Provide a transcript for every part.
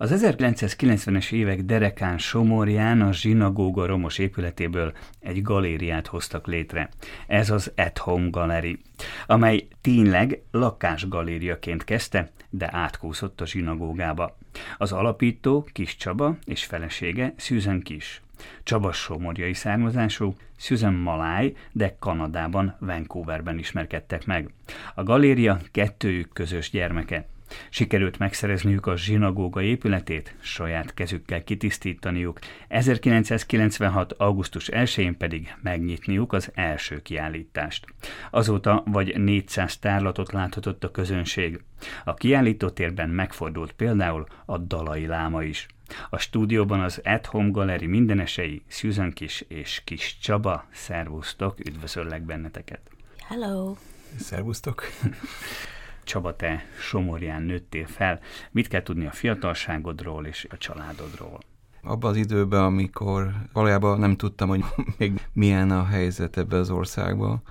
Az 1990-es évek derekán Somorján a zsinagóga romos épületéből egy galériát hoztak létre. Ez az At Home Gallery, amely tényleg lakásgalériaként kezdte, de átkúszott a zsinagógába. Az alapító Kis Csaba és felesége Susan Kis. Csaba somorjai származású, Susan Maláj, de Kanadában, Vancouverben ismerkedtek meg. A galéria kettőjük közös gyermeke. Sikerült megszerezniük a zsinagóga épületét, saját kezükkel kitisztítaniuk, 1996. augusztus 1-én pedig megnyitniuk az első kiállítást. Azóta vagy 400 tárlatot láthatott a közönség. A kiállítótérben megfordult például a Dalai Láma is. A stúdióban az At Home Gallery mindenesei, Susan Kis és Kis Csaba, szervusztok, üdvözöllek benneteket! Hello! Szervusztok! Csaba, te Somorján nőttél fel. Mit kell tudni a fiatalságodról és a családodról? Abban az időben, amikor valójában nem tudtam, hogy még milyen a helyzet ebbe az országban,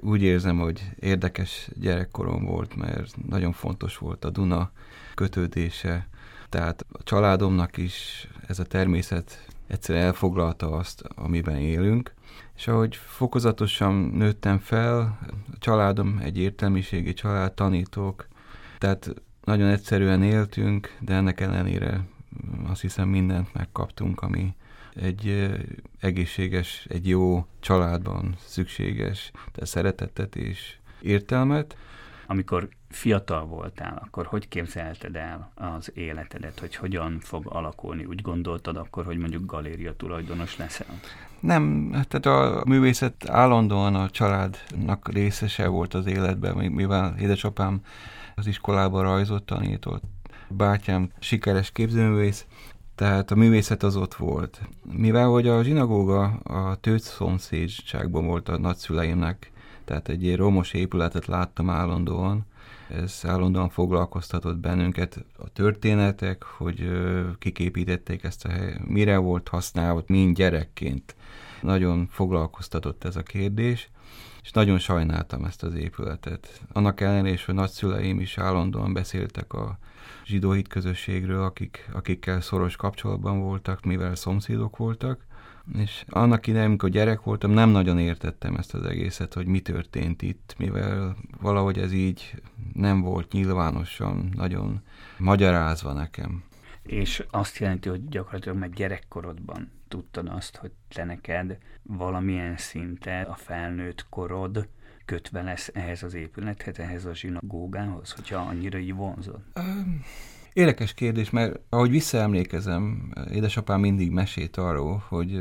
úgy érzem, hogy érdekes gyerekkorom volt, mert nagyon fontos volt a Duna kötődése, tehát a családomnak is ez a természet egyszerűen elfoglalta azt, amiben élünk, és ahogy fokozatosan nőttem fel, a családom egy értelmiségi család, tanítók, tehát nagyon egyszerűen éltünk, de ennek ellenére azt hiszem mindent megkaptunk, ami egy egészséges, egy jó családban szükséges, tehát szeretetet és értelmet. Amikor fiatal voltál, akkor hogy képzelted el az életedet, hogy hogyan fog alakulni? Úgy gondoltad akkor, hogy mondjuk galéria tulajdonos leszel? Nem, tehát a művészet állandóan a családnak részese volt az életben, mivel édesapám az iskolában rajzot tanított, bátyám sikeres képzőművész, tehát a művészet az ott volt. Mivel hogy a zsinagóga a tőt szomszédságban volt a nagyszüleimnek, tehát egy romos épületet láttam állandóan, ez állandóan foglalkoztatott bennünket a történetek, hogy kik építették ezt a helyet, mire volt használva, mind gyerekként. Nagyon foglalkoztatott ez a kérdés, és nagyon sajnáltam ezt az épületet. Annak ellenére hogy nagyszüleim is állandóan beszéltek a zsidó közösségről, akik, akikkel szoros kapcsolatban voltak, mivel szomszédok voltak, és annak idején, amikor gyerek voltam, nem nagyon értettem ezt az egészet, hogy mi történt itt, mivel valahogy ez így nem volt nyilvánosan nagyon magyarázva nekem. És azt jelenti, hogy gyakorlatilag meg gyerekkorodban tudtad azt, hogy te neked valamilyen szinte a felnőtt korod kötve lesz ehhez az épülethez, ehhez a zsinagógához, hogyha annyira így vonzod? Um, Érdekes kérdés, mert ahogy visszaemlékezem, édesapám mindig mesét arról, hogy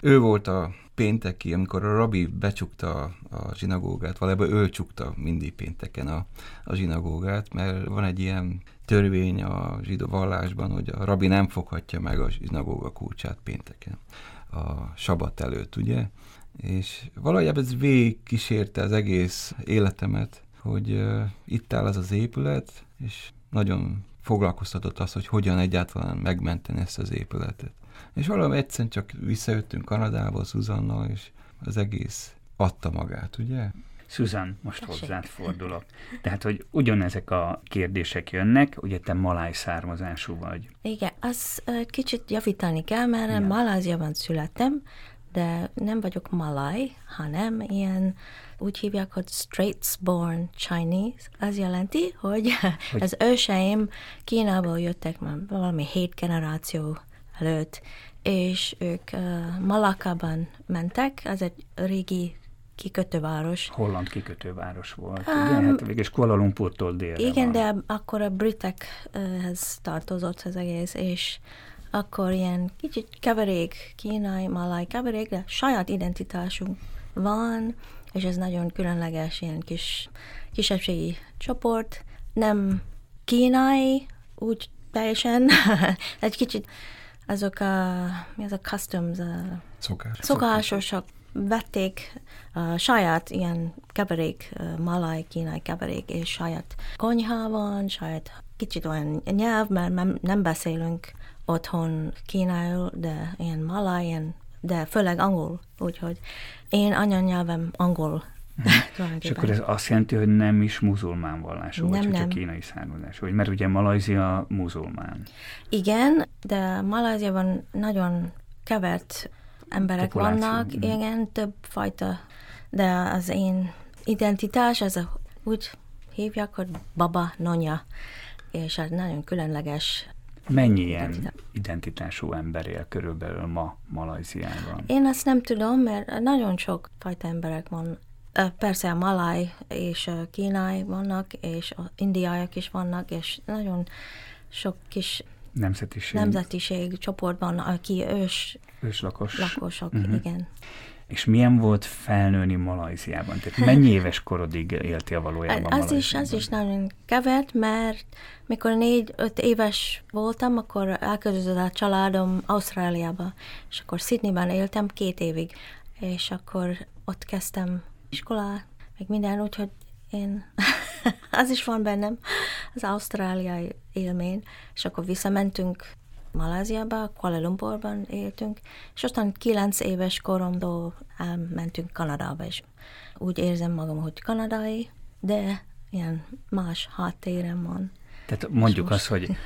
ő volt a pénteki, amikor a rabi becsukta a zsinagógát, valójában ő csukta mindig pénteken a, a zsinagógát, mert van egy ilyen törvény a zsidó vallásban, hogy a rabi nem foghatja meg a zsinagóga kulcsát pénteken, a sabat előtt, ugye? És valójában ez végig kísérte az egész életemet, hogy uh, itt áll az az épület, és nagyon foglalkoztatott az, hogy hogyan egyáltalán megmenteni ezt az épületet. És valami egyszerűen csak visszajöttünk Kanadába, Szuzannal, és az egész adta magát, ugye? Susan, most Tessék. hozzád fordulok. Tehát, hogy ugyanezek a kérdések jönnek, ugye te maláj származású vagy. Igen, az kicsit javítani kell, mert ja. Maláziában születtem, de nem vagyok malaj, hanem ilyen úgy hívják, hogy Straits-born Chinese. Az jelenti, hogy, hogy az őseim Kínából jöttek már valami hét generáció előtt, és ők uh, Malakában mentek, az egy régi kikötőváros. Holland kikötőváros volt, um, ugye? Hát végül Kuala Lumpurtól délre Igen, van. de akkor a britekhez tartozott az egész, és akkor ilyen kicsit keverék, kínai, malaj keverék, de saját identitásunk van, és ez nagyon különleges, ilyen kis kisebbségi csoport, nem kínai, úgy teljesen, egy kicsit azok a, mi az a customs, a Szokás. szokásosok vették a saját ilyen keverék, malaj, kínai keverék, és saját konyha van, saját kicsit olyan nyelv, mert nem, nem beszélünk otthon kínaiul, de ilyen malaj, ilyen, de főleg angol, úgyhogy én anyanyelvem angol És akkor ez azt jelenti, hogy nem is muzulmán vallású, Nem, vagy nem. csak kínai származású, vagy mert ugye Malajzia muzulmán. Igen, de Maláziában nagyon kevert emberek Populáció, vannak, mhm. igen, több fajta, de az én identitás, az a, úgy hívják, hogy baba, nonya, és ez nagyon különleges. Mennyi ilyen Identitás. identitású ember él körülbelül ma Malajziában? Én azt nem tudom, mert nagyon sok fajta emberek van. Persze a maláj és a kínai vannak, és a indiaiak is vannak, és nagyon sok kis Nemzetiség, nemzetiség csoportban, aki ős őslakos. lakosok, Mhm. igen. És milyen volt felnőni Malajziában? Tehát mennyi éves korodig éltél valójában Az is, az is nagyon kevert, mert mikor négy-öt éves voltam, akkor elköltözött a családom Ausztráliába, és akkor Sydneyben éltem két évig, és akkor ott kezdtem iskolát, meg minden, úgyhogy én, az is van bennem, az ausztráliai élmény, és akkor visszamentünk Maláziába, Kuala Lumpurban éltünk, és aztán kilenc éves koromtól elmentünk Kanadába, és úgy érzem magam, hogy kanadai, de ilyen más háttérem van. Tehát mondjuk azt, hogy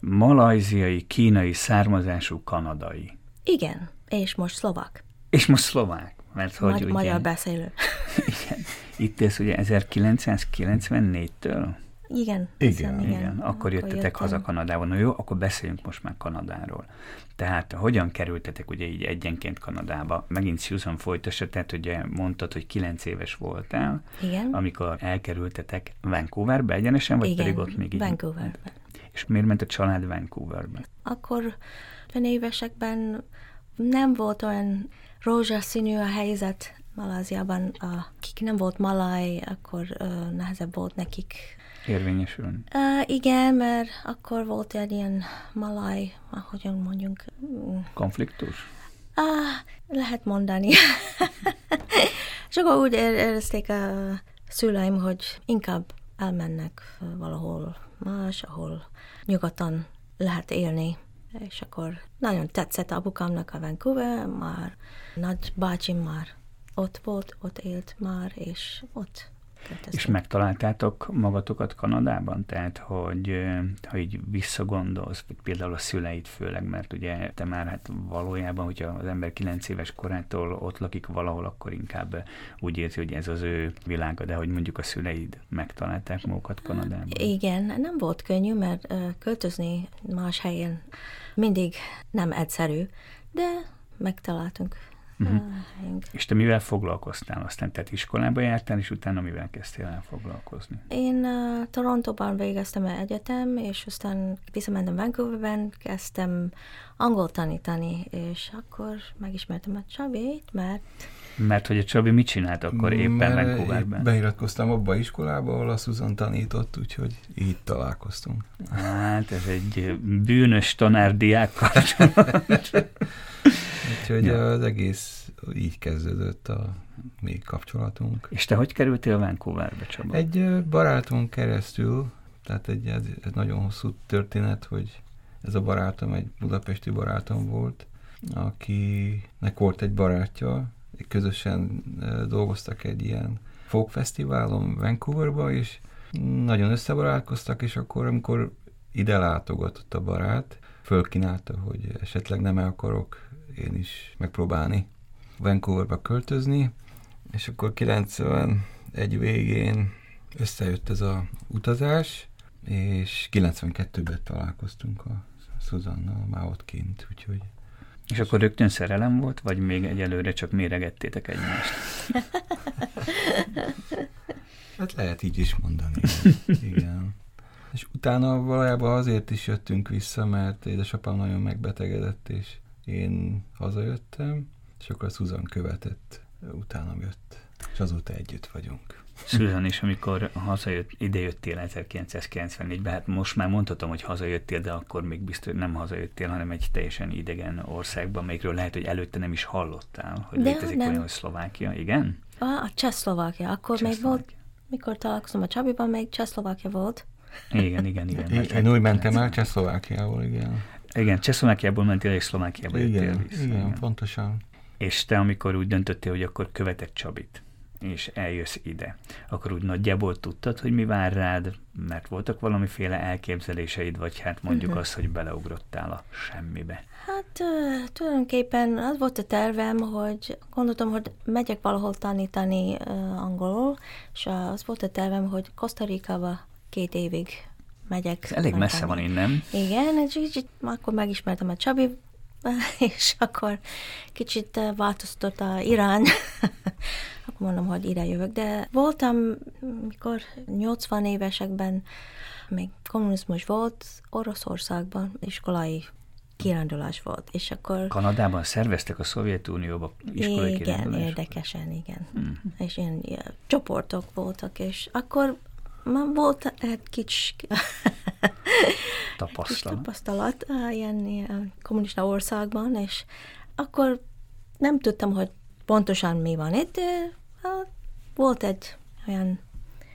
malajziai, kínai származású kanadai. Igen, és most szlovák, És most szlovák, mert hogy Magy- ugye, magyar beszélő. igen, itt élsz ugye 1994-től? Igen, Igen, Igen, igen, akkor jöttetek jöttem. haza Kanadába. Na jó, akkor beszéljünk most már Kanadáról. Tehát hogyan kerültetek ugye így egyenként Kanadába? Megint Susan folytassa, tehát ugye mondtad, hogy kilenc éves voltál, Igen, amikor elkerültetek Vancouverbe egyenesen, vagy igen, pedig ott még így? Vancouverben. És miért ment a család Vancouverbe? Akkor 50 évesekben nem volt olyan rózsaszínű a helyzet Maláziában, akik nem volt malaj, akkor uh, nehezebb volt nekik. Érvényesülni? Uh, igen, mert akkor volt egy ilyen malaj, ahogyan mondjunk, mm, Konfliktus? Ah, lehet mondani. És akkor úgy ér- érezték a szüleim, hogy inkább elmennek valahol más, ahol nyugodtan lehet élni. És akkor nagyon tetszett apukámnak a Vancouver, már nagy bácsim már ott volt, ott élt már, és ott költöztünk. És megtaláltátok magatokat Kanadában? Tehát, hogy ha így visszagondolsz, vagy például a szüleid főleg, mert ugye te már hát valójában, hogyha az ember 9 éves korától ott lakik valahol, akkor inkább úgy érzi, hogy ez az ő világa, de hogy mondjuk a szüleid megtalálták magukat Kanadában? Igen, nem volt könnyű, mert költözni más helyen mindig nem egyszerű, de megtaláltunk. Uh-huh. És te mivel foglalkoztál aztán? Tehát iskolába jártál, és utána mivel kezdtél el foglalkozni? Én uh, Torontóban végeztem el egyetem, és aztán visszamentem Vancouverben, kezdtem angol tanítani, és akkor megismertem a Csabét, mert Mert hogy a Csabi mit csinált akkor éppen Mert Vancouverben? Beiratkoztam abba a iskolába, ahol a Susan tanított, úgyhogy így találkoztunk. Hát ez egy bűnös tanár-diák kapcsolat. Úgyhogy Ja. az egész így kezdődött a mi kapcsolatunk. És te hogy kerültél Vancouverbe, Csaba? Egy ö, barátunk keresztül, tehát egy, ez, ez nagyon hosszú történet, hogy ez a barátom egy budapesti barátom volt, akinek volt egy barátja, közösen dolgoztak egy ilyen folkfesztiválon Vancouverba, és nagyon összebarátkoztak, és akkor, amikor ide látogatott a barát, fölkínálta, hogy esetleg nem el akarok én is megpróbálni Vancouverba költözni, és akkor 91 végén összejött ez a utazás, és 92-ben találkoztunk a Szuzannal már ott kint, úgyhogy És akkor rögtön szerelem volt, vagy még egyelőre csak méregettétek egymást? hát lehet így is mondani. Igen. És utána valójában azért is jöttünk vissza, mert édesapám nagyon megbetegedett, és én hazajöttem, és akkor a Susan követett, utánam jött, és azóta együtt vagyunk. Susan is, amikor hazajött, idejöttél 1994-ben, hát most már mondhatom, hogy hazajöttél, de akkor még biztos nem hazajöttél, hanem egy teljesen idegen országban, melyikről lehet, hogy előtte nem is hallottál, hogy De létezik nem. olyan, hogy Szlovákia, igen? a, a Csehszlovákia, akkor még volt, mikor találkoztam a Csabiban, még Csehszlovákia volt. Igen, igen, igen. Én, én úgy mentem el 90. Csehszlovákiából, igen. Igen, Csehszlovákiából mentél, és Szlovákiába jöttél Igen, vissza. igen, pontosan. És te, amikor úgy döntöttél, hogy akkor követek Csabit, és eljössz ide, akkor úgy nagyjából tudtad, hogy mi vár rád, mert voltak valamiféle elképzeléseid, vagy hát mondjuk uh-huh. azt, hogy beleugrottál a semmibe? Hát uh, tulajdonképpen az volt a tervem, hogy gondoltam, hogy megyek valahol tanítani uh, angolul, és az volt a tervem, hogy Costa Rica-ba két évig megyek. Ez elég messze van innen. Igen, és így, akkor megismertem a Csabi, és akkor kicsit változtott a irány. akkor mondom, hogy ide jövök. De voltam, mikor 80 évesekben, még kommunizmus volt, Oroszországban iskolai kirándulás volt, és akkor... Kanadában szerveztek a Szovjetunióba iskolai Igen, érdekesen, igen. Hmm. És ilyen, ilyen csoportok voltak, és akkor ma volt egy kicsi tapasztalat, kis tapasztalat ilyen, ilyen kommunista országban, és akkor nem tudtam, hogy pontosan mi van itt, de hát, volt egy olyan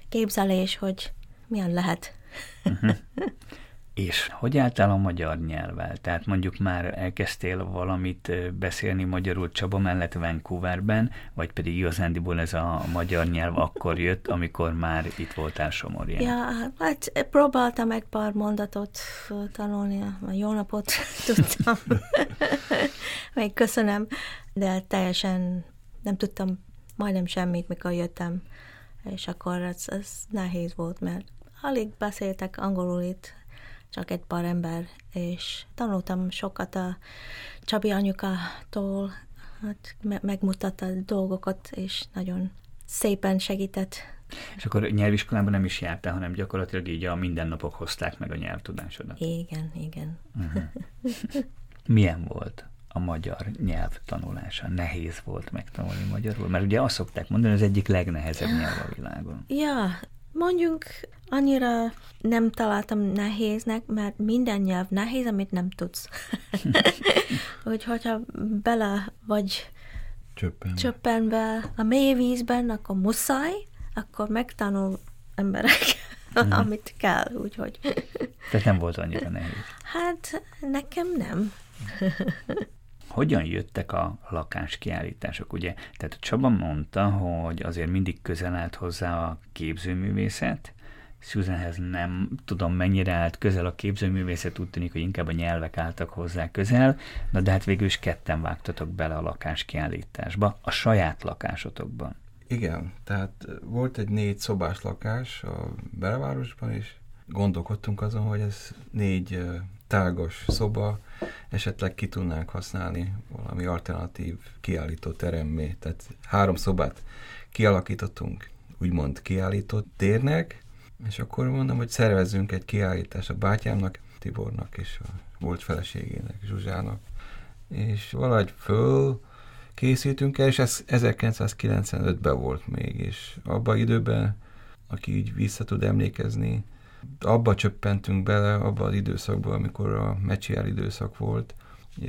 képzelés, hogy milyen lehet. Uh-huh. És hogy álltál a magyar nyelvvel? Tehát mondjuk már elkezdtél valamit beszélni magyarul Csaba mellett Vancouverben, vagy pedig igazándiból ez a magyar nyelv akkor jött, amikor már itt voltál Somorján? Ja, hát próbáltam egy pár mondatot tanulni, a jó napot tudtam. Még köszönöm, de teljesen nem tudtam majdnem semmit, mikor jöttem, és akkor ez, ez nehéz volt, mert alig beszéltek angolul itt, csak egy pár ember, és tanultam sokat a Csabi anyukától, hát me- megmutatta dolgokat, és nagyon szépen segített. És akkor nyelviskolában nem is jártál, hanem gyakorlatilag így a mindennapok hozták meg a nyelvtudásodat. Igen, igen. Uh-huh. Milyen volt a magyar nyelv tanulása? Nehéz volt megtanulni magyarul? Mert ugye azt szokták mondani, az egyik legnehezebb nyelv a világon. Ja, mondjuk annyira nem találtam nehéznek, mert minden nyelv nehéz, amit nem tudsz. hogy hogyha bele vagy Csöppen. csöppenve a mély vízben, akkor muszáj, akkor megtanul emberek, mm. amit kell, úgyhogy. Tehát nem volt annyira nehéz. Hát nekem nem. Hogyan jöttek a lakáskiállítások, ugye? Tehát Csaba mondta, hogy azért mindig közel állt hozzá a képzőművészet, Susanhez nem tudom mennyire állt közel a képzőművészet, úgy tűnik, hogy inkább a nyelvek álltak hozzá közel, na de hát végül is ketten vágtatok bele a lakáskiállításba, a saját lakásotokban. Igen, tehát volt egy négy szobás lakás a belvárosban, és gondolkodtunk azon, hogy ez négy tágas szoba, esetleg ki tudnánk használni valami alternatív kiállító teremmé. Tehát három szobát kialakítottunk, úgymond kiállított térnek, és akkor mondom, hogy szervezzünk egy kiállítást a bátyámnak, Tibornak és a volt feleségének, Zsuzsának. És valahogy föl készültünk el, és ez 1995-ben volt még, és abban időben, aki így vissza tud emlékezni, abba csöppentünk bele, abba az időszakba, amikor a mecsiár időszak volt.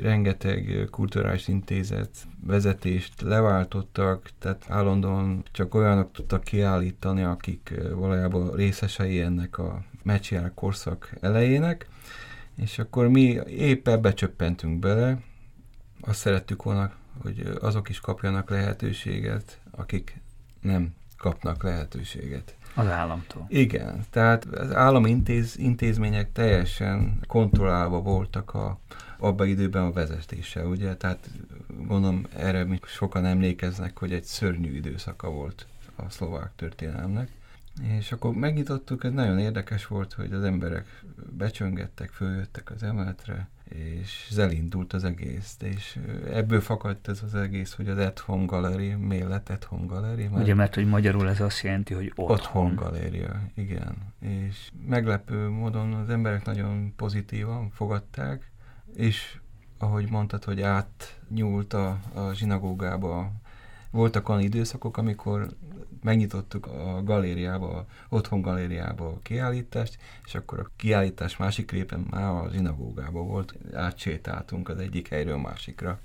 Rengeteg kulturális intézet vezetést leváltottak, tehát állandóan csak olyanok tudtak kiállítani, akik valójában részesei ennek a mecsiár korszak elejének, és akkor mi épp ebbe csöppentünk bele, azt szerettük volna, hogy azok is kapjanak lehetőséget, akik nem kapnak lehetőséget. Az államtól. Igen, tehát az állami intéz, intézmények teljesen kontrollálva voltak a, abban időben a vezetése, ugye? Tehát gondolom erre mi sokan emlékeznek, hogy egy szörnyű időszaka volt a szlovák történelmnek. És akkor megnyitottuk, ez nagyon érdekes volt, hogy az emberek becsöngettek, följöttek az emeletre, és ez elindult az egész, és ebből fakadt ez az egész, hogy az At Home Gallery, miért lett At Home Gallery? Mert Ugye, mert hogy magyarul ez azt jelenti, hogy otthon. Otthon galéria, igen. És meglepő módon az emberek nagyon pozitívan fogadták, és ahogy mondtad, hogy átnyúlt a, a zsinagógába voltak olyan időszakok, amikor megnyitottuk a galériába, a otthon galériába a kiállítást, és akkor a kiállítás másik répen már a zsinagógába volt, átsétáltunk az egyik helyről másikra.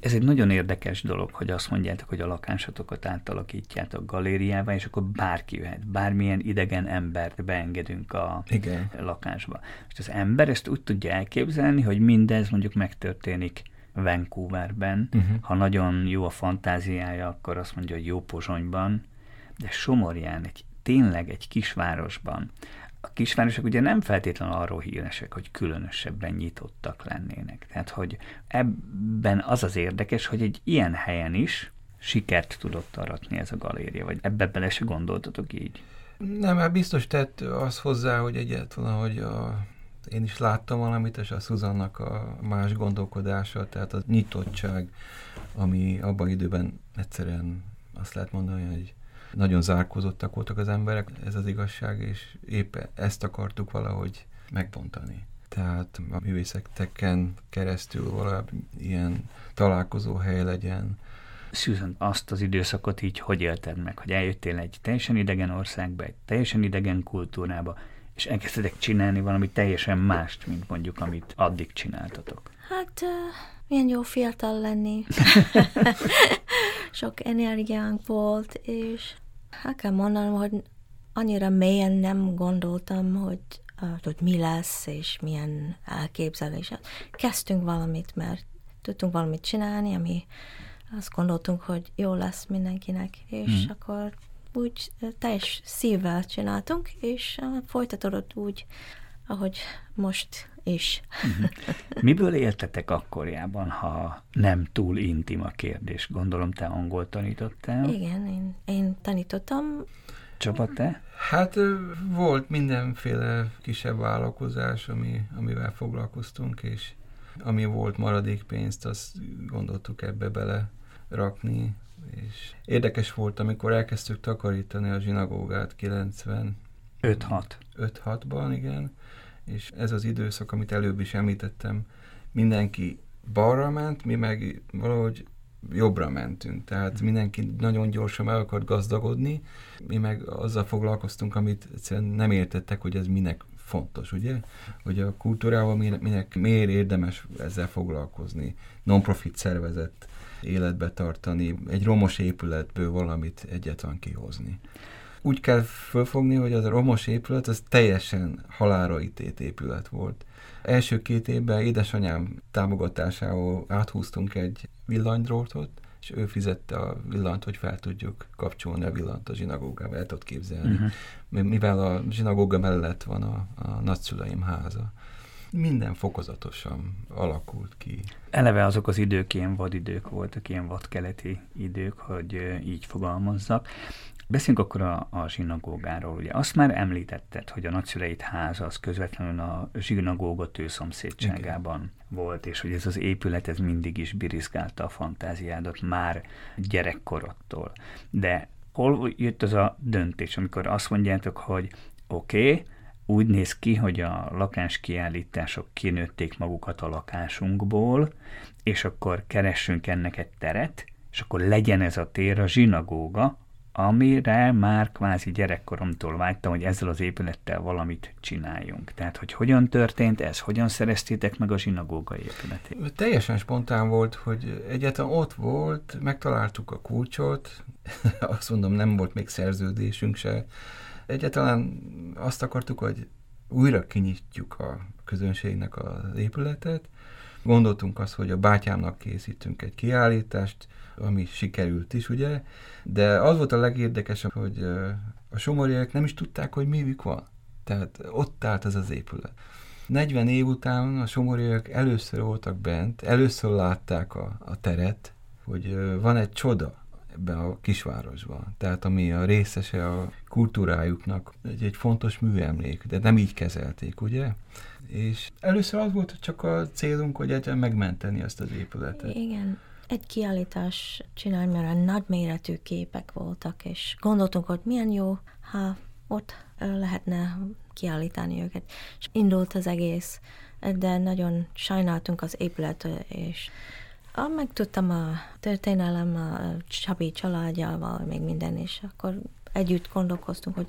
Ez egy nagyon érdekes dolog, hogy azt mondjátok, hogy a lakásotokat átalakítjátok galériává, és akkor bárki jöhet, bármilyen idegen embert beengedünk a Igen. lakásba. És az ember ezt úgy tudja elképzelni, hogy mindez mondjuk megtörténik Vancouverben, uh-huh. ha nagyon jó a fantáziája, akkor azt mondja, hogy jó Pozsonyban, de Somorján, egy, tényleg egy kisvárosban, a kisvárosok ugye nem feltétlenül arról híresek, hogy különösebben nyitottak lennének. Tehát, hogy ebben az az érdekes, hogy egy ilyen helyen is sikert tudott aratni ez a galéria, vagy ebbe bele se gondoltatok így? Nem, hát biztos tett az hozzá, hogy egyáltalán, hogy a, én is láttam valamit, és a Szuzannak a más gondolkodása, tehát a nyitottság, ami abban időben egyszerűen azt lehet mondani, hogy nagyon zárkózottak voltak az emberek, ez az igazság, és éppen ezt akartuk valahogy megbontani. Tehát a művészeteken keresztül valahogy ilyen találkozó hely legyen, Susan, azt az időszakot így hogy élted meg, hogy eljöttél egy teljesen idegen országba, egy teljesen idegen kultúrába, és elkezdtek csinálni valami teljesen mást, mint mondjuk, amit addig csináltatok? Hát, uh, milyen jó fiatal lenni. Sok energiánk volt, és hát kell mondanom, hogy annyira mélyen nem gondoltam, hogy, uh, hogy mi lesz, és milyen elképzelés. Kezdtünk valamit, mert tudtunk valamit csinálni, ami azt gondoltunk, hogy jó lesz mindenkinek, és hmm. akkor úgy teljes szívvel csináltunk, és folytatódott úgy, ahogy most is. Mhm. Miből éltetek akkorjában, ha nem túl intim a kérdés? Gondolom, te angol tanítottál? Igen, én, én tanítottam. Csaba, te? Hát volt mindenféle kisebb vállalkozás, ami, amivel foglalkoztunk, és ami volt maradékpénzt, azt gondoltuk ebbe bele rakni, és érdekes volt, amikor elkezdtük takarítani a zsinagógát 90 5-6. 5-6-ban, igen, és ez az időszak, amit előbb is említettem, mindenki balra ment, mi meg valahogy jobbra mentünk. Tehát mindenki nagyon gyorsan el akart gazdagodni, mi meg azzal foglalkoztunk, amit egyszerűen nem értettek, hogy ez minek fontos, ugye? Hogy a kultúrával minek, miért érdemes ezzel foglalkozni. Non-profit szervezet életbe tartani, egy romos épületből valamit egyetlen kihozni. Úgy kell fölfogni, hogy az a romos épület az teljesen halára ítét épület volt. Első két évben édesanyám támogatásával áthúztunk egy villanydrótot, és ő fizette a villant, hogy fel tudjuk kapcsolni a villant a zsinagógába, el tudod képzelni. Uh-huh. Mivel a zsinagóga mellett van a, a nagyszüleim háza minden fokozatosan alakult ki. Eleve azok az idők ilyen vadidők voltak, ilyen vadkeleti idők, hogy így fogalmazzak. Beszéljünk akkor a, a zsinagógáról. Ugye azt már említetted, hogy a nagyszüleit háza az közvetlenül a zsinagóga tőszomszédságában Igen. volt, és hogy ez az épület ez mindig is birizgálta a fantáziádat már gyerekkorodtól. De hol jött az a döntés, amikor azt mondjátok, hogy oké, okay, úgy néz ki, hogy a lakáskiállítások kinőtték magukat a lakásunkból, és akkor keressünk ennek egy teret, és akkor legyen ez a tér a zsinagóga, amire már kvázi gyerekkoromtól vágytam, hogy ezzel az épülettel valamit csináljunk. Tehát, hogy hogyan történt ez, hogyan szereztétek meg a zsinagóga épületét? Teljesen spontán volt, hogy egyáltalán ott volt, megtaláltuk a kulcsot, azt mondom, nem volt még szerződésünk se, Egyáltalán azt akartuk, hogy újra kinyitjuk a közönségnek az épületet. Gondoltunk azt, hogy a bátyámnak készítünk egy kiállítást, ami sikerült is, ugye, de az volt a legérdekesebb, hogy a somorjaiak nem is tudták, hogy mivük van. Tehát ott állt ez az épület. 40 év után a somorjaiak először voltak bent, először látták a, a teret, hogy van egy csoda, ebben a kisvárosban. Tehát ami a részese a kultúrájuknak egy, egy fontos műemlék, de nem így kezelték, ugye? És először az volt csak a célunk, hogy egyen megmenteni ezt az épületet. Igen, egy kiállítás csinálni, mert nagyméretű képek voltak, és gondoltunk, hogy milyen jó, ha ott lehetne kiállítani őket. És indult az egész, de nagyon sajnáltunk az épület, és megtudtam a történelem a Csabi családjával, még minden, és akkor együtt gondolkoztunk, hogy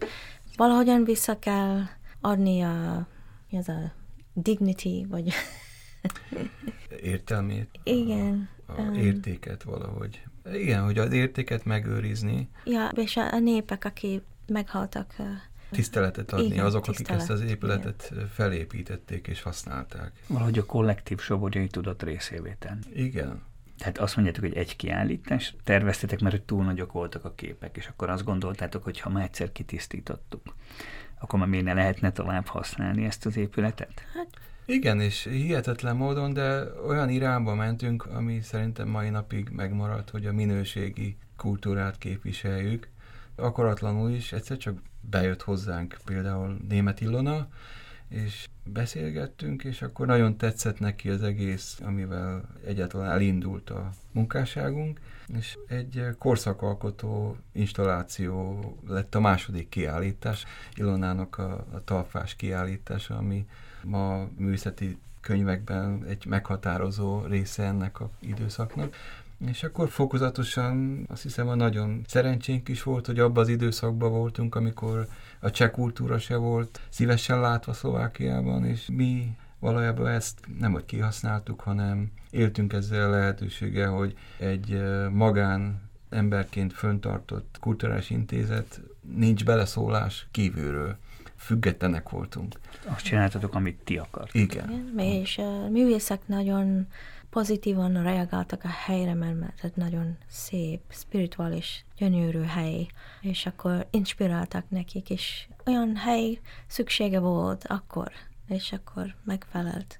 valahogyan vissza kell adni a, az a dignity, vagy... Értelmét. Igen. A, a értéket valahogy. Igen, hogy az értéket megőrizni. Ja, és a, a népek, akik meghaltak tiszteletet adni Igen, azok, akik ezt az épületet felépítették és használták. Valahogy a kollektív sobogyai tudat részévé tenni. Igen. Tehát azt mondjátok, hogy egy kiállítás, terveztetek, mert hogy túl nagyok voltak a képek, és akkor azt gondoltátok, hogy ha már egyszer kitisztítottuk, akkor már miért ne lehetne tovább használni ezt az épületet? Hát Igen, és hihetetlen módon, de olyan irányba mentünk, ami szerintem mai napig megmaradt, hogy a minőségi kultúrát képviseljük. Akaratlanul is egyszer csak bejött hozzánk például Német Ilona, és beszélgettünk, és akkor nagyon tetszett neki az egész, amivel egyáltalán elindult a munkásságunk, és egy korszakalkotó installáció lett a második kiállítás, Ilonának a, a talpás kiállítása, ami ma művészeti könyvekben egy meghatározó része ennek az időszaknak. És akkor fokozatosan azt hiszem, hogy nagyon szerencsénk is volt, hogy abban az időszakban voltunk, amikor a cseh kultúra se volt szívesen látva Szlovákiában, és mi valójában ezt nem hogy kihasználtuk, hanem éltünk ezzel a lehetőséggel, hogy egy magán emberként föntartott kulturális intézet nincs beleszólás kívülről. Függetlenek voltunk. Azt csináltatok, amit ti akart. Igen. Igen, és a művészek nagyon pozitívan reagáltak a helyre, mert ez nagyon szép, spirituális, gyönyörű hely, és akkor inspiráltak nekik, és olyan hely szüksége volt akkor, és akkor megfelelt.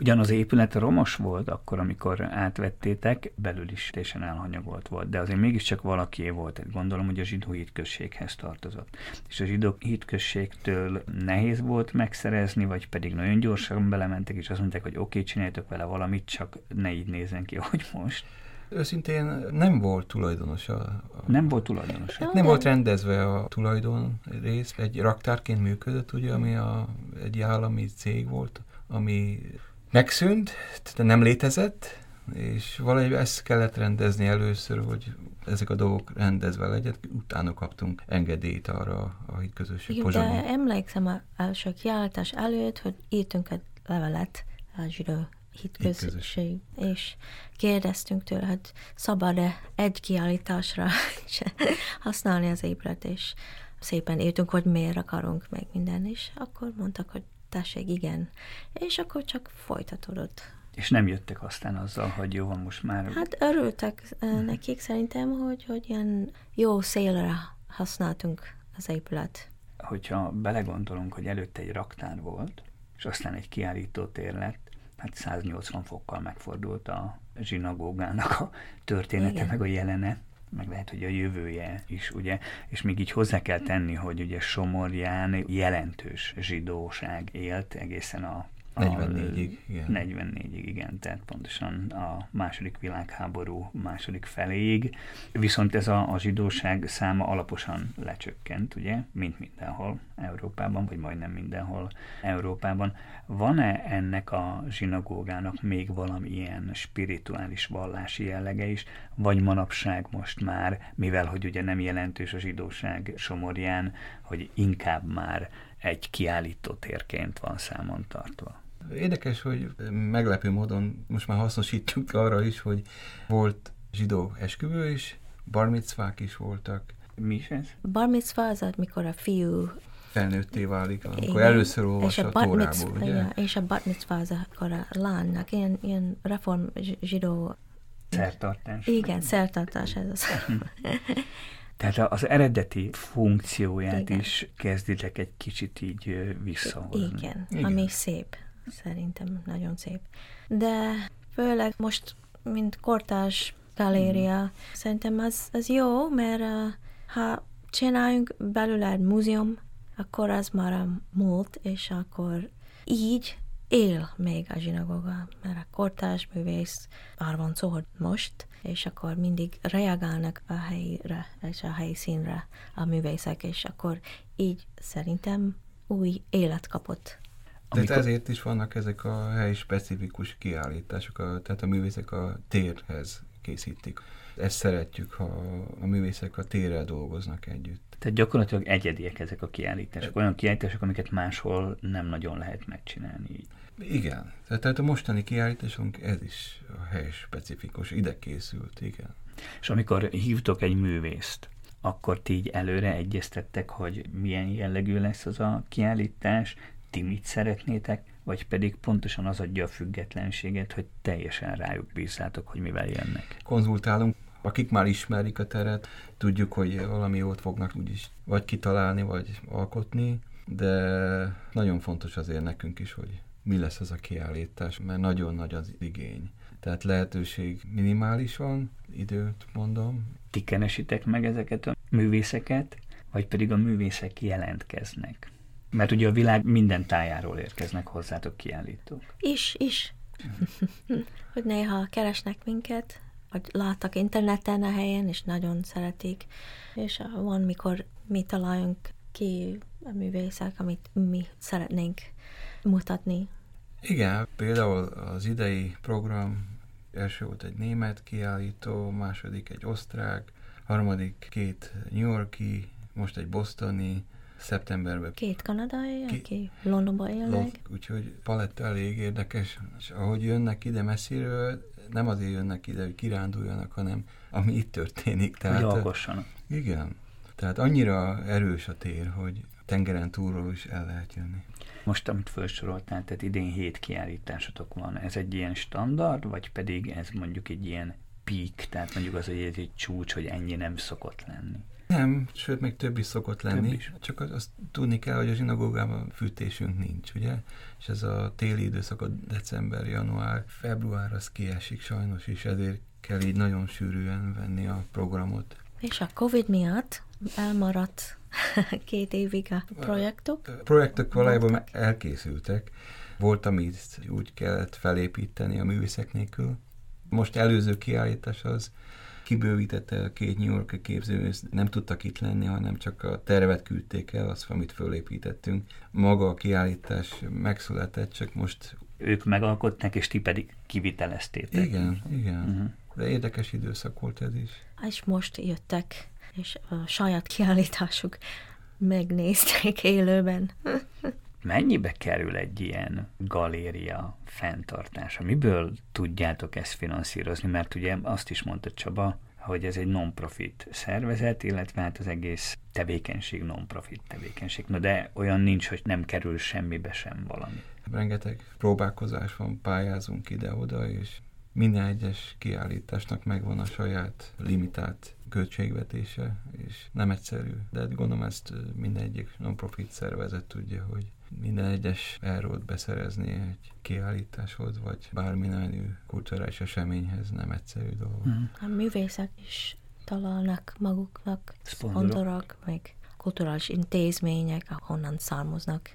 Ugyan az épület romos volt akkor, amikor átvettétek, belül is teljesen elhanyagolt volt, de azért mégiscsak valakié volt. Tehát gondolom, hogy a zsidó hitközséghez tartozott. És a zsidó hitközségtől nehéz volt megszerezni, vagy pedig nagyon gyorsan belementek, és azt mondták, hogy oké, okay, csináljatok vele valamit, csak ne így nézzen ki, ahogy most. Őszintén nem volt tulajdonos a... a nem volt tulajdonos. Hát nem volt rendezve a tulajdon rész, egy raktárként működött, ugye, ami a, egy állami cég volt, ami megszűnt, tehát nem létezett, és valahogy ezt kellett rendezni először, hogy ezek a dolgok rendezve legyen, utána kaptunk engedélyt arra a hitközösség Igen, de emlékszem az első kiállítás előtt, hogy írtunk egy levelet a zsidó hitközösség, és kérdeztünk tőle, hogy szabad-e egy kiállításra használni az épület, és szépen írtunk, hogy miért akarunk meg minden, és akkor mondtak, hogy tessék, igen. És akkor csak folytatódott. És nem jöttek aztán azzal, hogy jó van most már... Hát örültek uh, nekik szerintem, hogy, hogy ilyen jó szélre használtunk az épület. Hogyha belegondolunk, hogy előtte egy raktár volt, és aztán egy kiállító tér lett, hát 180 fokkal megfordult a zsinagógának a története, Igen. meg a jelene, meg lehet, hogy a jövője is, ugye, és még így hozzá kell tenni, hogy ugye Somorján jelentős zsidóság élt egészen a 44-ig, igen. 44-ig, igen, tehát pontosan a második világháború második feléig. Viszont ez a, a zsidóság száma alaposan lecsökkent, ugye, mint mindenhol Európában, vagy majdnem mindenhol Európában. Van-e ennek a zsinagógának még valami ilyen spirituális vallási jellege is, vagy manapság most már, mivel hogy ugye nem jelentős a zsidóság Somorján, hogy inkább már egy kiállító térként van számon tartva? Érdekes, hogy meglepő módon most már hasznosítjuk arra is, hogy volt zsidó esküvő is, barmicvák is voltak. Mi is ez? Barmicva az, amikor a fiú felnőtté válik, amikor Igen. először olvas a, a tórából, ugye? Ja, és a bat mitzvah az akkor a lánynak, ilyen, ilyen reform zsidó... Szertartás. Igen, szertartás ez az. Tehát az eredeti funkcióját Igen. is kezditek egy kicsit így visszahozni. Igen, Igen, ami szép. Szerintem nagyon szép. De főleg most, mint kortás galéria, mm. szerintem az, az jó, mert uh, ha csináljunk belőle egy múzeum, akkor az már a múlt, és akkor így él még a zsinagoga, mert a kortás művész arra van szó, hogy most, és akkor mindig reagálnak a helyre és a helyszínre a művészek, és akkor így szerintem új élet kapott amikor... Tehát ezért is vannak ezek a helyi specifikus kiállítások, a, tehát a művészek a térhez készítik. Ezt szeretjük, ha a művészek a térrel dolgoznak együtt. Tehát gyakorlatilag egyediek ezek a kiállítások, olyan kiállítások, amiket máshol nem nagyon lehet megcsinálni. Igen, tehát a mostani kiállításunk ez is a hely specifikus, ide készült, igen. És amikor hívtok egy művészt, akkor ti így előre egyeztettek, hogy milyen jellegű lesz az a kiállítás, ti mit szeretnétek, vagy pedig pontosan az adja a függetlenséget, hogy teljesen rájuk bízzátok, hogy mivel jönnek. Konzultálunk, akik már ismerik a teret, tudjuk, hogy valami jót fognak úgyis vagy kitalálni, vagy alkotni, de nagyon fontos azért nekünk is, hogy mi lesz az a kiállítás, mert nagyon nagy az igény. Tehát lehetőség minimális van, időt mondom. Ti kenesitek meg ezeket a művészeket, vagy pedig a művészek jelentkeznek? Mert ugye a világ minden tájáról érkeznek hozzátok kiállítók. Is, is. hogy néha keresnek minket, vagy láttak interneten a helyen, és nagyon szeretik. És van, mikor mi találjunk ki a művészek, amit mi szeretnénk mutatni. Igen, például az idei program első volt egy német kiállító, második egy osztrák, harmadik két New Yorki, most egy bostoni, szeptemberben. Két kanadai, Ki... aki Londonban élnek. Úgyhogy paletta elég érdekes, és ahogy jönnek ide messziről, nem azért jönnek ide, hogy kiránduljanak, hanem ami itt történik. Tehát, hogy alkossanak. Igen. Tehát annyira erős a tér, hogy tengeren túlról is el lehet jönni. Most, amit felsoroltál, tehát idén hét kiállításotok van. Ez egy ilyen standard, vagy pedig ez mondjuk egy ilyen peak, tehát mondjuk az, hogy ez egy csúcs, hogy ennyi nem szokott lenni? Nem, sőt, még több is szokott lenni. Több is. Csak azt tudni kell, hogy a zsinagógában fűtésünk nincs, ugye? És ez a téli időszak, a december, január, február az kiesik sajnos, és ezért kell így nagyon sűrűen venni a programot. És a Covid miatt elmaradt két évig a projektok? A projektok valójában elkészültek. Volt, amit úgy kellett felépíteni a művészek nélkül. Most előző kiállítás az kibővítette a két New York képző, nem tudtak itt lenni, hanem csak a tervet küldték el, azt, amit fölépítettünk. Maga a kiállítás megszületett, csak most... Ők megalkották, és ti pedig kiviteleztétek. Igen, igen. Uh-huh. De érdekes időszak volt ez is. És most jöttek, és a saját kiállításuk megnézték élőben. Mennyibe kerül egy ilyen galéria fenntartása? Miből tudjátok ezt finanszírozni? Mert ugye azt is mondta Csaba, hogy ez egy non-profit szervezet, illetve hát az egész tevékenység non-profit tevékenység. Na de olyan nincs, hogy nem kerül semmibe sem valami. Rengeteg próbálkozás van, pályázunk ide-oda, és minden egyes kiállításnak megvan a saját limitált költségvetése, és nem egyszerű. De hát gondolom ezt minden egyik non-profit szervezet tudja, hogy minden egyes eurót beszerezni egy kiállításhoz, vagy bármilyen kulturális eseményhez nem egyszerű dolog. Mm. A művészek is találnak maguknak szponzorok, meg kulturális intézmények, ahonnan származnak,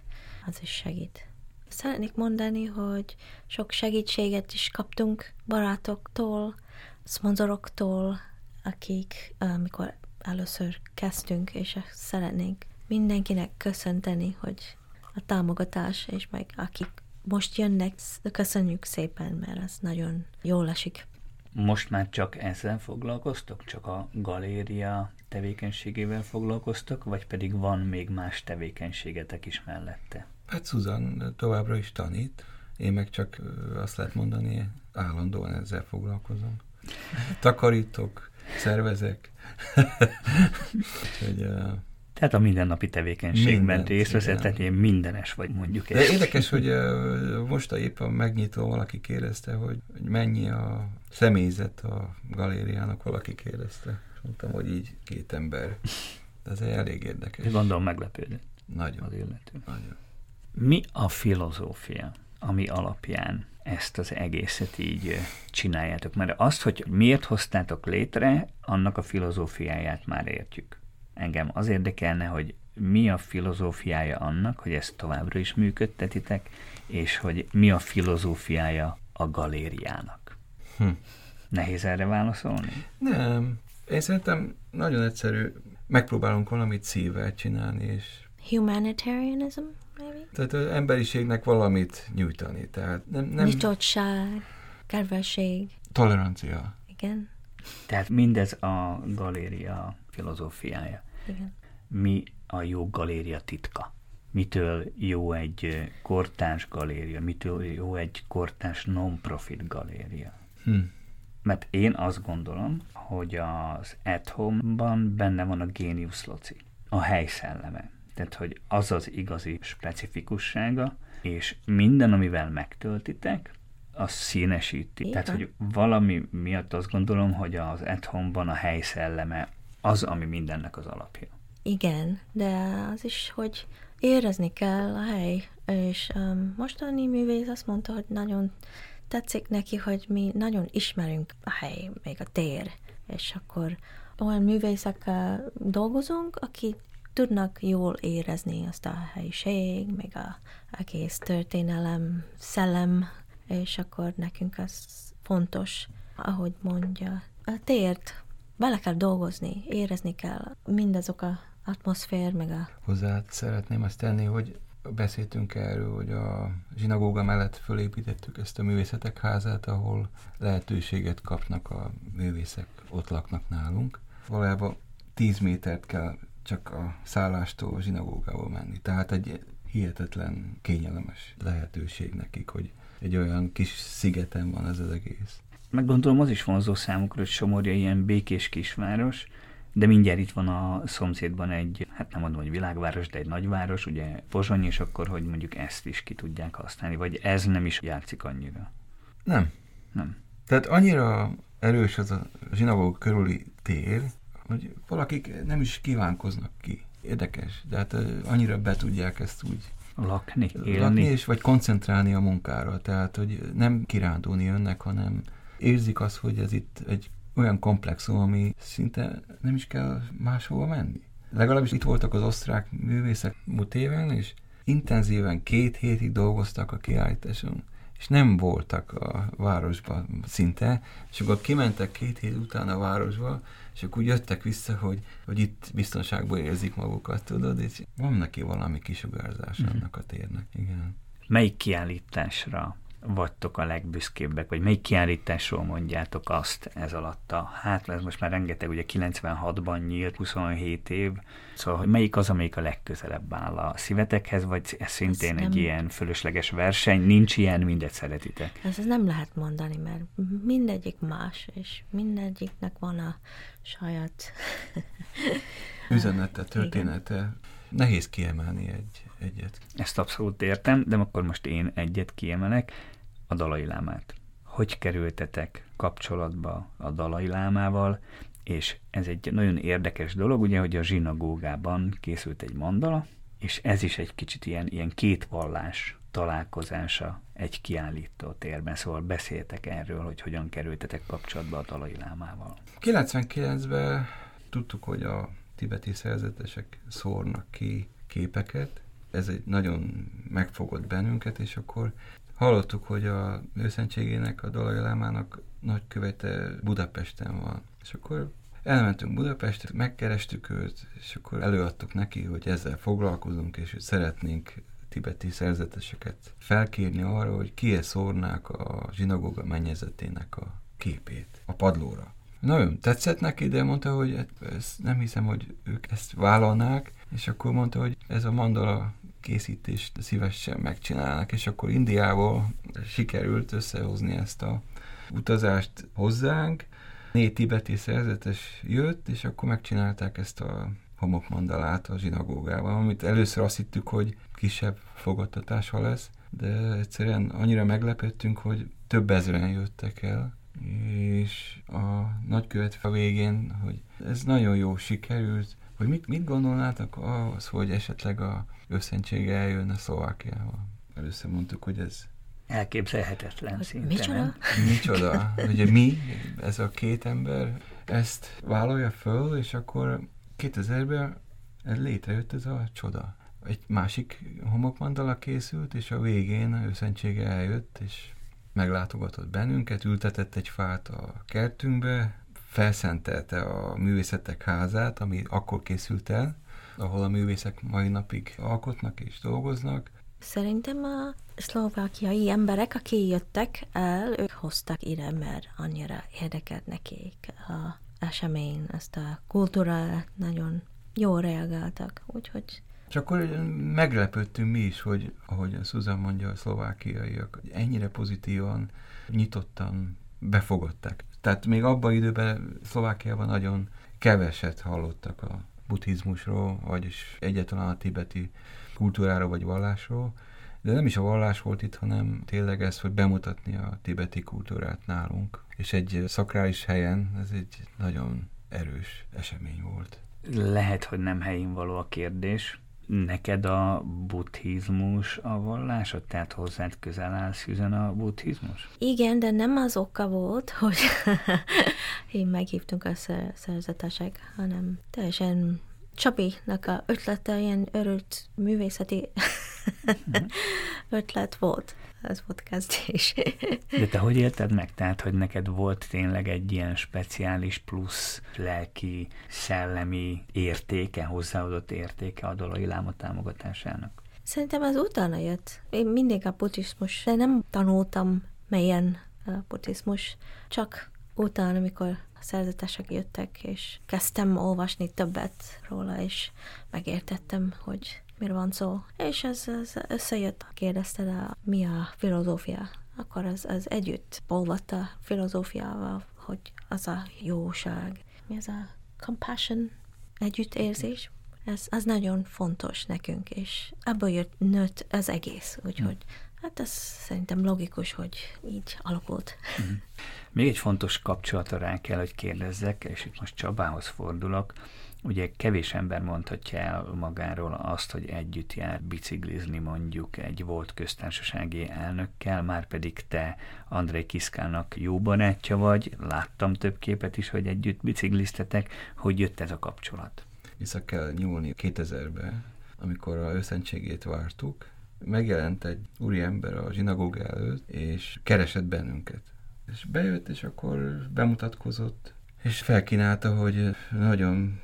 az is segít. Szeretnék mondani, hogy sok segítséget is kaptunk barátoktól, szponzoroktól, akik, amikor először kezdtünk, és szeretnénk mindenkinek köszönteni, hogy a támogatás, és meg akik most jönnek, köszönjük szépen, mert ez nagyon jól esik. Most már csak ezzel foglalkoztok? Csak a galéria tevékenységével foglalkoztok, vagy pedig van még más tevékenységetek is mellette? Hát Susan továbbra is tanít, én meg csak azt lehet mondani, állandóan ezzel foglalkozom. Takarítok, szervezek. Úgyhogy, tehát a mindennapi tevékenységben részt veszel, tehát ilyen mindenes vagy mondjuk. De érdekes, hogy most a éppen megnyitó valaki kérdezte, hogy, mennyi a személyzet a galériának, valaki kérdezte. Mondtam, hogy így két ember. De ez elég érdekes. Gondolom meglepődött. Nagyon. Az illető. Nagyon. Mi a filozófia, ami alapján ezt az egészet így csináljátok? Mert azt, hogy miért hoztátok létre, annak a filozófiáját már értjük. Engem az érdekelne, hogy mi a filozófiája annak, hogy ezt továbbra is működtetitek, és hogy mi a filozófiája a galériának. Hm. Nehéz erre válaszolni? Nem. Én szerintem nagyon egyszerű. Megpróbálunk valamit szívvel csinálni, és... Humanitarianism, maybe? Tehát az emberiségnek valamit nyújtani. Tehát nem, nem... Nyitottság, kedvesség. Tolerancia. Igen. Tehát mindez a galéria filozófiája. Igen. Mi a jó galéria titka? Mitől jó egy kortárs galéria? Mitől jó egy kortárs non-profit galéria? Hm. Mert én azt gondolom, hogy az at home-ban benne van a géniusz loci, a helyszelleme. Tehát, hogy az az igazi specifikussága, és minden, amivel megtöltitek, az színesíti. Igen. Tehát, hogy valami miatt azt gondolom, hogy az at home-ban a helyszelleme az, ami mindennek az alapja. Igen, de az is, hogy érezni kell a hely, és um, mostani művész azt mondta, hogy nagyon tetszik neki, hogy mi nagyon ismerünk a hely, még a tér, és akkor olyan művészekkel dolgozunk, akik tudnak jól érezni azt a helyiség, még a egész történelem, szellem, és akkor nekünk az fontos, ahogy mondja. A tért bele kell dolgozni, érezni kell mindazok a atmoszfér, meg a... Hozzá szeretném azt tenni, hogy beszéltünk erről, hogy a zsinagóga mellett fölépítettük ezt a művészetek házát, ahol lehetőséget kapnak a művészek, ott laknak nálunk. Valójában 10 métert kell csak a szállástól a zsinagógából menni. Tehát egy hihetetlen kényelmes lehetőség nekik, hogy egy olyan kis szigeten van ez az egész. Meg gondolom az is vonzó számukra, hogy Somorja ilyen békés kisváros, de mindjárt itt van a szomszédban egy, hát nem mondom, hogy világváros, de egy nagyváros, ugye Pozsony, és akkor, hogy mondjuk ezt is ki tudják használni, vagy ez nem is játszik annyira? Nem. Nem. Tehát annyira erős az a zsinagóg körüli tér, hogy valakik nem is kívánkoznak ki. Érdekes, de hát annyira be tudják ezt úgy lakni, élni. Lakni, és vagy koncentrálni a munkára. Tehát, hogy nem kirándulni jönnek, hanem érzik azt, hogy ez itt egy olyan komplexum, ami szinte nem is kell máshova menni. Legalábbis itt voltak az osztrák művészek múlt éven, és intenzíven két hétig dolgoztak a kiállításon, és nem voltak a városban szinte, és akkor kimentek két hét után a városba, és akkor úgy jöttek vissza, hogy, hogy itt biztonságban érzik magukat, tudod, és van neki valami kisugárzás mm-hmm. annak a térnek, igen. Melyik kiállításra vagytok a legbüszkébbek, vagy melyik kiállításról mondjátok azt ez alatt a, hát ez most már rengeteg, ugye 96-ban nyílt, 27 év, szóval hogy melyik az, amelyik a legközelebb áll a szívetekhez, vagy ez szintén ez egy nem... ilyen fölösleges verseny, nincs ilyen, mindet szeretitek? Ez, ez nem lehet mondani, mert mindegyik más, és mindegyiknek van a saját üzenete, története. Igen. Nehéz kiemelni egy, egyet. Ezt abszolút értem, de akkor most én egyet kiemelek a Dalai Lámát. Hogy kerültetek kapcsolatba a Dalai Lámával, és ez egy nagyon érdekes dolog, ugye, hogy a zsinagógában készült egy mandala, és ez is egy kicsit ilyen, ilyen két vallás találkozása egy kiállító térben, szóval beszéltek erről, hogy hogyan kerültetek kapcsolatba a Dalai Lámával. 99-ben tudtuk, hogy a tibeti szerzetesek szórnak ki képeket, ez egy nagyon megfogott bennünket, és akkor Hallottuk, hogy a őszentségének, a Dalai Lámának nagykövete Budapesten van. És akkor elmentünk Budapestre, megkerestük őt, és akkor előadtuk neki, hogy ezzel foglalkozunk, és hogy szeretnénk tibeti szerzeteseket felkérni arra, hogy kié szórnák a zsinagóga mennyezetének a képét a padlóra. Nagyon tetszett neki, de mondta, hogy hát ezt nem hiszem, hogy ők ezt vállalnák, és akkor mondta, hogy ez a mandala készítést szívesen megcsinálnak, és akkor Indiából sikerült összehozni ezt a utazást hozzánk. Négy tibeti szerzetes jött, és akkor megcsinálták ezt a homokmandalát a zsinagógával, amit először azt hittük, hogy kisebb fogadtatása lesz, de egyszerűen annyira meglepődtünk, hogy több ezeren jöttek el, és a nagykövet a végén, hogy ez nagyon jó sikerült, hogy mit, mit gondolnátok az, hogy esetleg a őszentsége eljönne Szlovákiával? Először mondtuk, hogy ez elképzelhetetlen szinte. Micsoda? Micsoda? Ugye mi, ez a két ember ezt vállalja föl, és akkor 2000-ben létrejött ez a csoda. Egy másik homokmandala készült, és a végén a őszentsége eljött, és meglátogatott bennünket, ültetett egy fát a kertünkbe, felszentelte a művészetek házát, ami akkor készült el, ahol a művészek mai napig alkotnak és dolgoznak. Szerintem a szlovákiai emberek, akik jöttek el, ők hoztak ide, mert annyira érdekelt nekik a esemény, ezt a kultúrát nagyon jól reagáltak, úgyhogy és akkor meglepődtünk mi is, hogy ahogy Susan mondja, a szlovákiaiak ennyire pozitívan, nyitottan befogadták Tehát még abban időben Szlovákiában nagyon keveset hallottak a buddhizmusról, vagyis egyáltalán a tibeti kultúráról vagy vallásról, de nem is a vallás volt itt, hanem tényleg ez, hogy bemutatni a tibeti kultúrát nálunk. És egy szakrális helyen ez egy nagyon erős esemény volt. Lehet, hogy nem helyén való a kérdés. Neked a buddhizmus a vallásod? Tehát hozzád közel állsz üzen a buddhizmus? Igen, de nem az oka volt, hogy én meghívtunk a szerzetesek, hanem teljesen Csabinak a ötlete ilyen örült művészeti ötlet volt. Ez volt kezdés. De te hogy élted meg? Tehát, hogy neked volt tényleg egy ilyen speciális plusz lelki, szellemi értéke, hozzáadott értéke a Dalai Láma támogatásának? Szerintem az utána jött. Én mindig a buddhizmus, de nem tanultam melyen a buddhizmus, csak utána, amikor a szerzetesek jöttek, és kezdtem olvasni többet róla, és megértettem, hogy miről van szó. És ez, ez összejött, kérdezted, a, mi a filozófia. Akkor az, az együtt olvatta filozófiával, hogy az a jóság, mi az a compassion, együttérzés, ez, az nagyon fontos nekünk, és ebből jött, nőtt az egész, úgyhogy hát ez szerintem logikus, hogy így alakult. Mm. Még egy fontos kapcsolatra rá kell, hogy kérdezzek, és itt most Csabához fordulok. Ugye kevés ember mondhatja el magáról azt, hogy együtt jár biciklizni mondjuk egy volt köztársasági elnökkel, már pedig te André Kiszkának jó barátja vagy, láttam több képet is, hogy együtt bicikliztetek, hogy jött ez a kapcsolat? Vissza kell nyúlni 2000-be, amikor a őszentségét vártuk, megjelent egy úriember a zsinagóga előtt, és keresett bennünket. És bejött, és akkor bemutatkozott, és felkínálta, hogy nagyon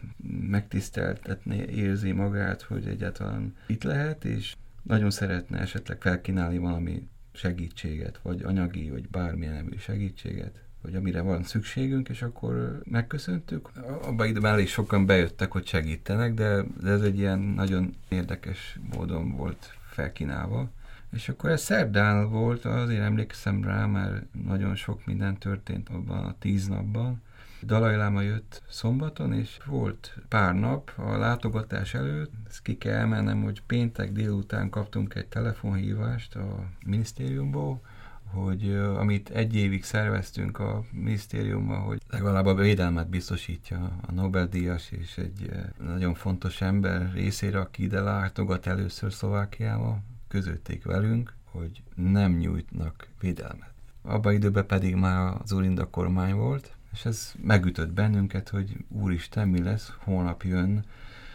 megtiszteltetni érzi magát, hogy egyáltalán itt lehet, és nagyon szeretne esetleg felkínálni valami segítséget, vagy anyagi, vagy bármilyen nemű segítséget, vagy amire van szükségünk, és akkor megköszöntük. Abban időben elég sokan bejöttek, hogy segítenek, de, de ez egy ilyen nagyon érdekes módon volt felkínálva. És akkor ez szerdán volt, azért emlékszem rá, mert nagyon sok minden történt abban a tíz napban. Dalai Lama jött szombaton, és volt pár nap a látogatás előtt, ezt ki kell emelnem, hogy péntek délután kaptunk egy telefonhívást a minisztériumból, hogy amit egy évig szerveztünk a minisztériumban, hogy legalább a védelmet biztosítja a Nobel-díjas és egy nagyon fontos ember részére, aki ide látogat először Szlovákiába, közötték velünk, hogy nem nyújtnak védelmet. Abba időben pedig már az Urinda kormány volt, és ez megütött bennünket, hogy úristen, mi lesz, holnap jön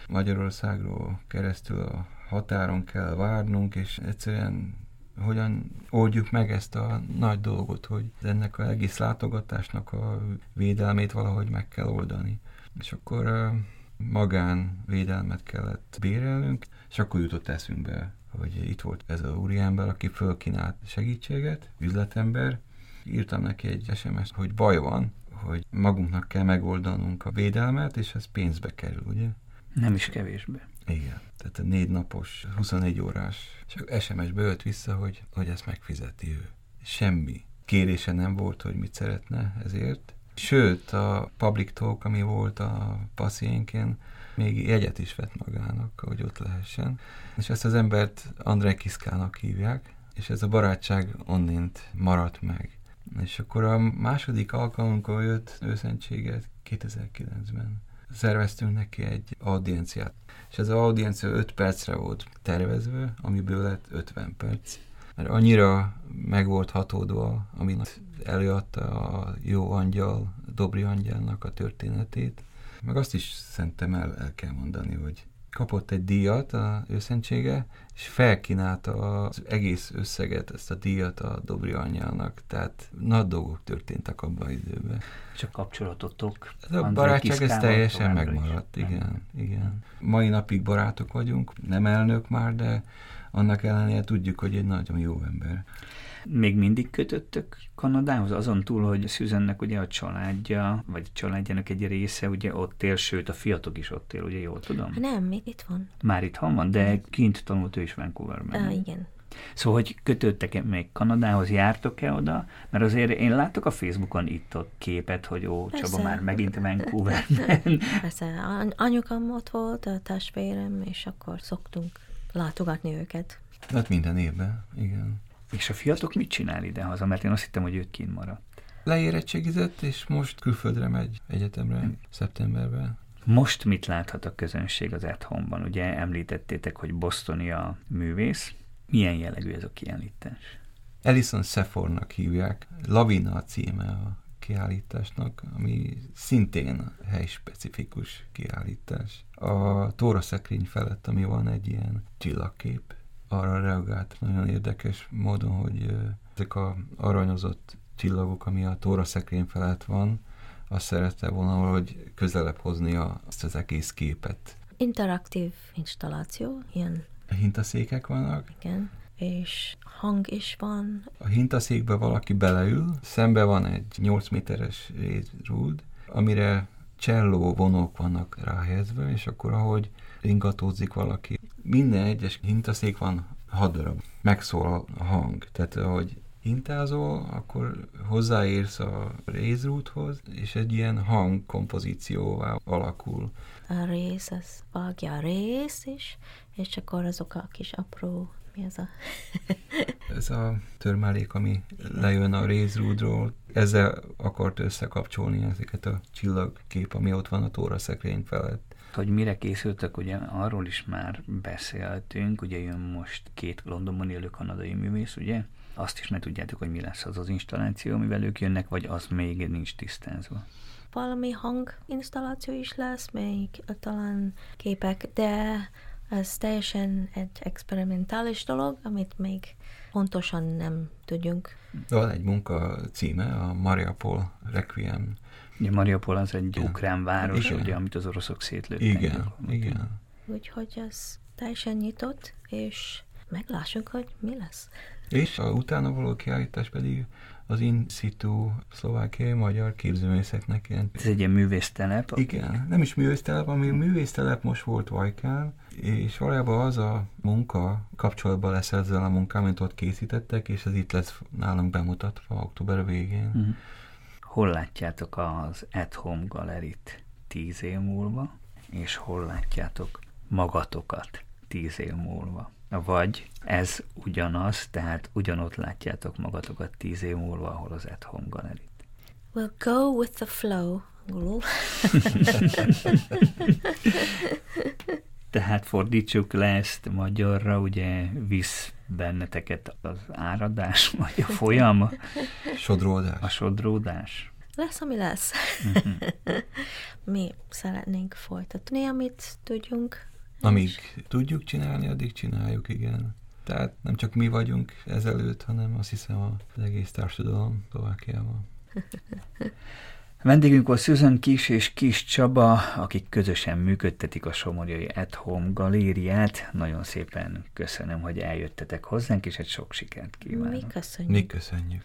Magyarországról keresztül a határon kell várnunk, és egyszerűen hogyan oldjuk meg ezt a nagy dolgot, hogy ennek az egész látogatásnak a védelmét valahogy meg kell oldani. És akkor magán védelmet kellett bérelnünk, és akkor jutott eszünkbe hogy itt volt ez a úriember, aki fölkínált segítséget, üzletember. Írtam neki egy sms hogy baj van, hogy magunknak kell megoldanunk a védelmet, és ez pénzbe kerül, ugye? Nem is kevésbe. Igen. Tehát a négy napos, 24 órás, csak SMS-be jött vissza, hogy, hogy ezt megfizeti ő. Semmi kérése nem volt, hogy mit szeretne ezért. Sőt, a public talk, ami volt a passziénken, még jegyet is vett magának, hogy ott lehessen. És ezt az embert André Kiszkának hívják, és ez a barátság onnint maradt meg. És akkor a második alkalomkor jött őszentséget 2009-ben. Szerveztünk neki egy audienciát. És ez az audiencia 5 percre volt tervezve, amiből lett 50 perc. Mert annyira meg volt hatódva, amit előadta a jó angyal, Dobri angyalnak a történetét, meg azt is szerintem el, el kell mondani, hogy kapott egy díjat a őszentsége, és felkínálta az egész összeget, ezt a díjat a Dobri anyjának, tehát nagy dolgok történtek abban az időben. És a kapcsolatotok? Ez a barátság ez teljesen megmaradt, is. igen, igen. Mai napig barátok vagyunk, nem elnök már, de annak ellenére tudjuk, hogy egy nagyon jó ember. Még mindig kötöttök Kanadához, azon túl, hogy Szüzennek ugye a családja, vagy a családjának egy része ugye ott él, sőt a fiatok is ott él, ugye jól tudom? Nem, még itt van. Már itt van, de kint tanult ő is Vancouverben. Ah, igen. Szóval, hogy kötődtek még Kanadához, jártok-e oda? Mert azért én látok a Facebookon itt a képet, hogy ó, Persze. Csaba már megint Vancouverben. Persze, anyukám ott volt, a testvérem, és akkor szoktunk látogatni őket. Hát minden évben, igen. És a fiatok mit csinál ide haza? Mert én azt hittem, hogy őt kint maradt. Leérettségizett, és most külföldre megy egyetemre hm. szeptemberben. Most mit láthat a közönség az At Ugye említettétek, hogy Bostoni a művész. Milyen jellegű ez a kiállítás? Ellison Sephornak hívják. Lavina a címe a kiállításnak, ami szintén helyspecifikus kiállítás. A Tóra szekrény felett, ami van egy ilyen csillagkép, arra reagált nagyon érdekes módon, hogy ezek a aranyozott csillagok, ami a Tóra szekrény felett van, azt szerette volna valahogy közelebb hozni a, azt az egész képet. Interaktív installáció, ilyen. Hintaszékek vannak. Igen, és hang is van. A hintaszékbe valaki beleül, szembe van egy 8 méteres rézrúd, amire cselló vonók vannak ráhelyezve, és akkor ahogy ringatózik valaki, minden egyes hintaszék van hat darab. Megszól a hang, tehát ahogy hintázol, akkor hozzáérsz a rézrúthoz, és egy ilyen hangkompozícióvá alakul. A rész, az vágja a rész is, és akkor azok a kis apró mi ez a... ez a törmelék, ami lejön a rézrúdról, ezzel akart összekapcsolni ezeket a csillagkép, ami ott van a tóra szekrény felett. Hogy mire készültek, ugye arról is már beszéltünk, ugye jön most két Londonban élő kanadai művész, ugye? Azt is ne tudjátok, hogy mi lesz az az installáció, amivel ők jönnek, vagy az még nincs tisztázva valami hanginstalláció is lesz, még talán képek, de ez teljesen egy experimentális dolog, amit még pontosan nem tudjunk. Van egy munka címe, a Mariupol Requiem. Ugye Mariupol az egy igen. ukrán város, igen. ugye, amit az oroszok szétlőttek. Igen, igen. Úgyhogy ez teljesen nyitott, és meglássuk, hogy mi lesz. És a utána való kiállítás pedig az in situ szlovákiai magyar képzőművészeknek ilyen. Ez egy ilyen művésztelep? Igen, nem is művésztelep, ami művésztelep most volt Vajkán, és valójában az a munka kapcsolatban lesz ezzel a munkával, amit ott készítettek, és ez itt lesz nálunk bemutatva október végén. Uh-huh. Hol látjátok az At Home Galerit tíz év múlva, és hol látjátok magatokat tíz év múlva? Vagy ez ugyanaz, tehát ugyanott látjátok magatokat tíz év múlva, ahol az At Home Gallery. We'll go with the flow. tehát fordítsuk le ezt magyarra, ugye visz benneteket az áradás, vagy a folyam. Sodródás. A sodródás. Lesz, ami lesz. Uh-huh. Mi szeretnénk folytatni, amit tudjunk, amíg tudjuk csinálni, addig csináljuk, igen. Tehát nem csak mi vagyunk ezelőtt, hanem azt hiszem az egész társadalom Szlovákiában. Vendégünk volt Susan Kis és Kis Csaba, akik közösen működtetik a Somorjai At Home galériát. Nagyon szépen köszönöm, hogy eljöttetek hozzánk, és egy sok sikert kívánok. Mi köszönjük. Mi köszönjük.